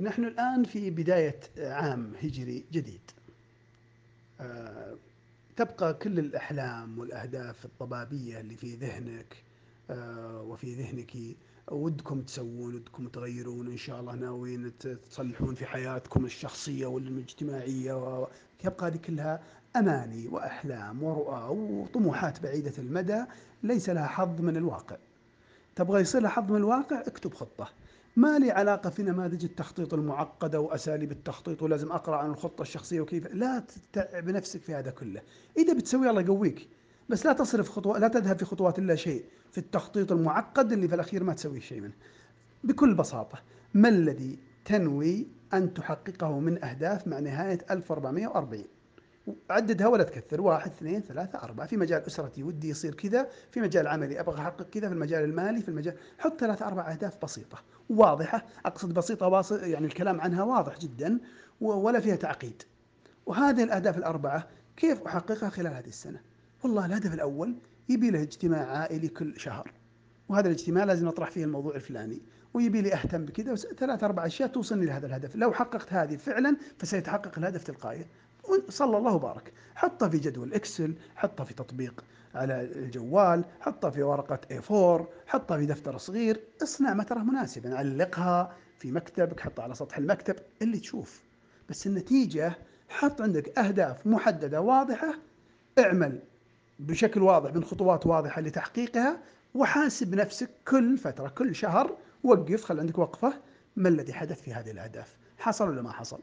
نحن الآن في بداية عام هجري جديد. آه، تبقى كل الأحلام والأهداف الطبابية اللي في ذهنك آه، وفي ذهنك ودكم تسوون ودكم تغيرون. إن شاء الله ناويين تصلحون في حياتكم الشخصية والاجتماعية يبقى هذه كلها أماني وأحلام ورؤى وطموحات بعيدة المدى ليس لها حظ من الواقع. تبغى يصير لها حظ من الواقع؟ اكتب خطة. ما لي علاقة في نماذج التخطيط المعقدة وأساليب التخطيط ولازم أقرأ عن الخطة الشخصية وكيف. لا تتعب نفسك في هذا كله. إذا بتسوي الله يقويك. بس لا تصرف خطوة لا تذهب في خطوات إلا شيء. في التخطيط المعقد اللي في الأخير ما تسوي شيء منه. بكل بساطة ما الذي تنوي أن تحققه من أهداف مع نهاية 1440 عددها ولا تكثر واحد اثنين ثلاثة أربعة. في مجال أسرتي ودي يصير كذا في مجال عملي أبغى أحقق كذا في المجال المالي في المجال. حط ثلاث أربع أهداف بسيطة واضحة. أقصد بسيطة يعني الكلام عنها واضح جدا ولا فيها تعقيد. وهذه الأهداف الأربعة كيف أحققها خلال هذه السنة؟ والله الهدف الأول يبي له اجتماع عائلي كل شهر وهذا الاجتماع لازم أطرح فيه الموضوع الفلاني ويبي لي أهتم بكذا ثلاث أربع أشياء توصلني لهذا الهدف. لو حققت هذه فعلا فسيتحقق الهدف تلقائيا. صلى الله وبارك. حطها في جدول إكسل حطها في تطبيق على الجوال حطها في ورقة A4 حطها في دفتر صغير. اصنع مترة مناسبا علقها في مكتبك حطها على سطح المكتب اللي تشوف. بس النتيجة حط عندك أهداف محددة واضحة اعمل بشكل واضح من خطوات واضحة لتحقيقها وحاسب نفسك كل فترة كل شهر وقف خل عندك وقفة ما الذي حدث في هذه الأهداف؟ حصل ولا ما حصل؟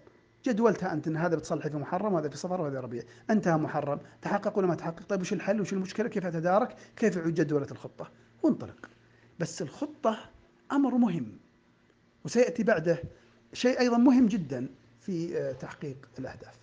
جدولتها أنت إن هذا بتصلحه في محرم وهذا في صفر وهذا ربيع. أنتهى محرم. تحقق ولا ما تحقق؟ طيب وش الحل؟ وش المشكلة؟ كيف أتدارك؟ كيف أعود جدولة الخطة؟ وانطلق. بس الخطة أمر مهم وسيأتي بعده شيء أيضا مهم جدا في آه، تحقيق الأهداف.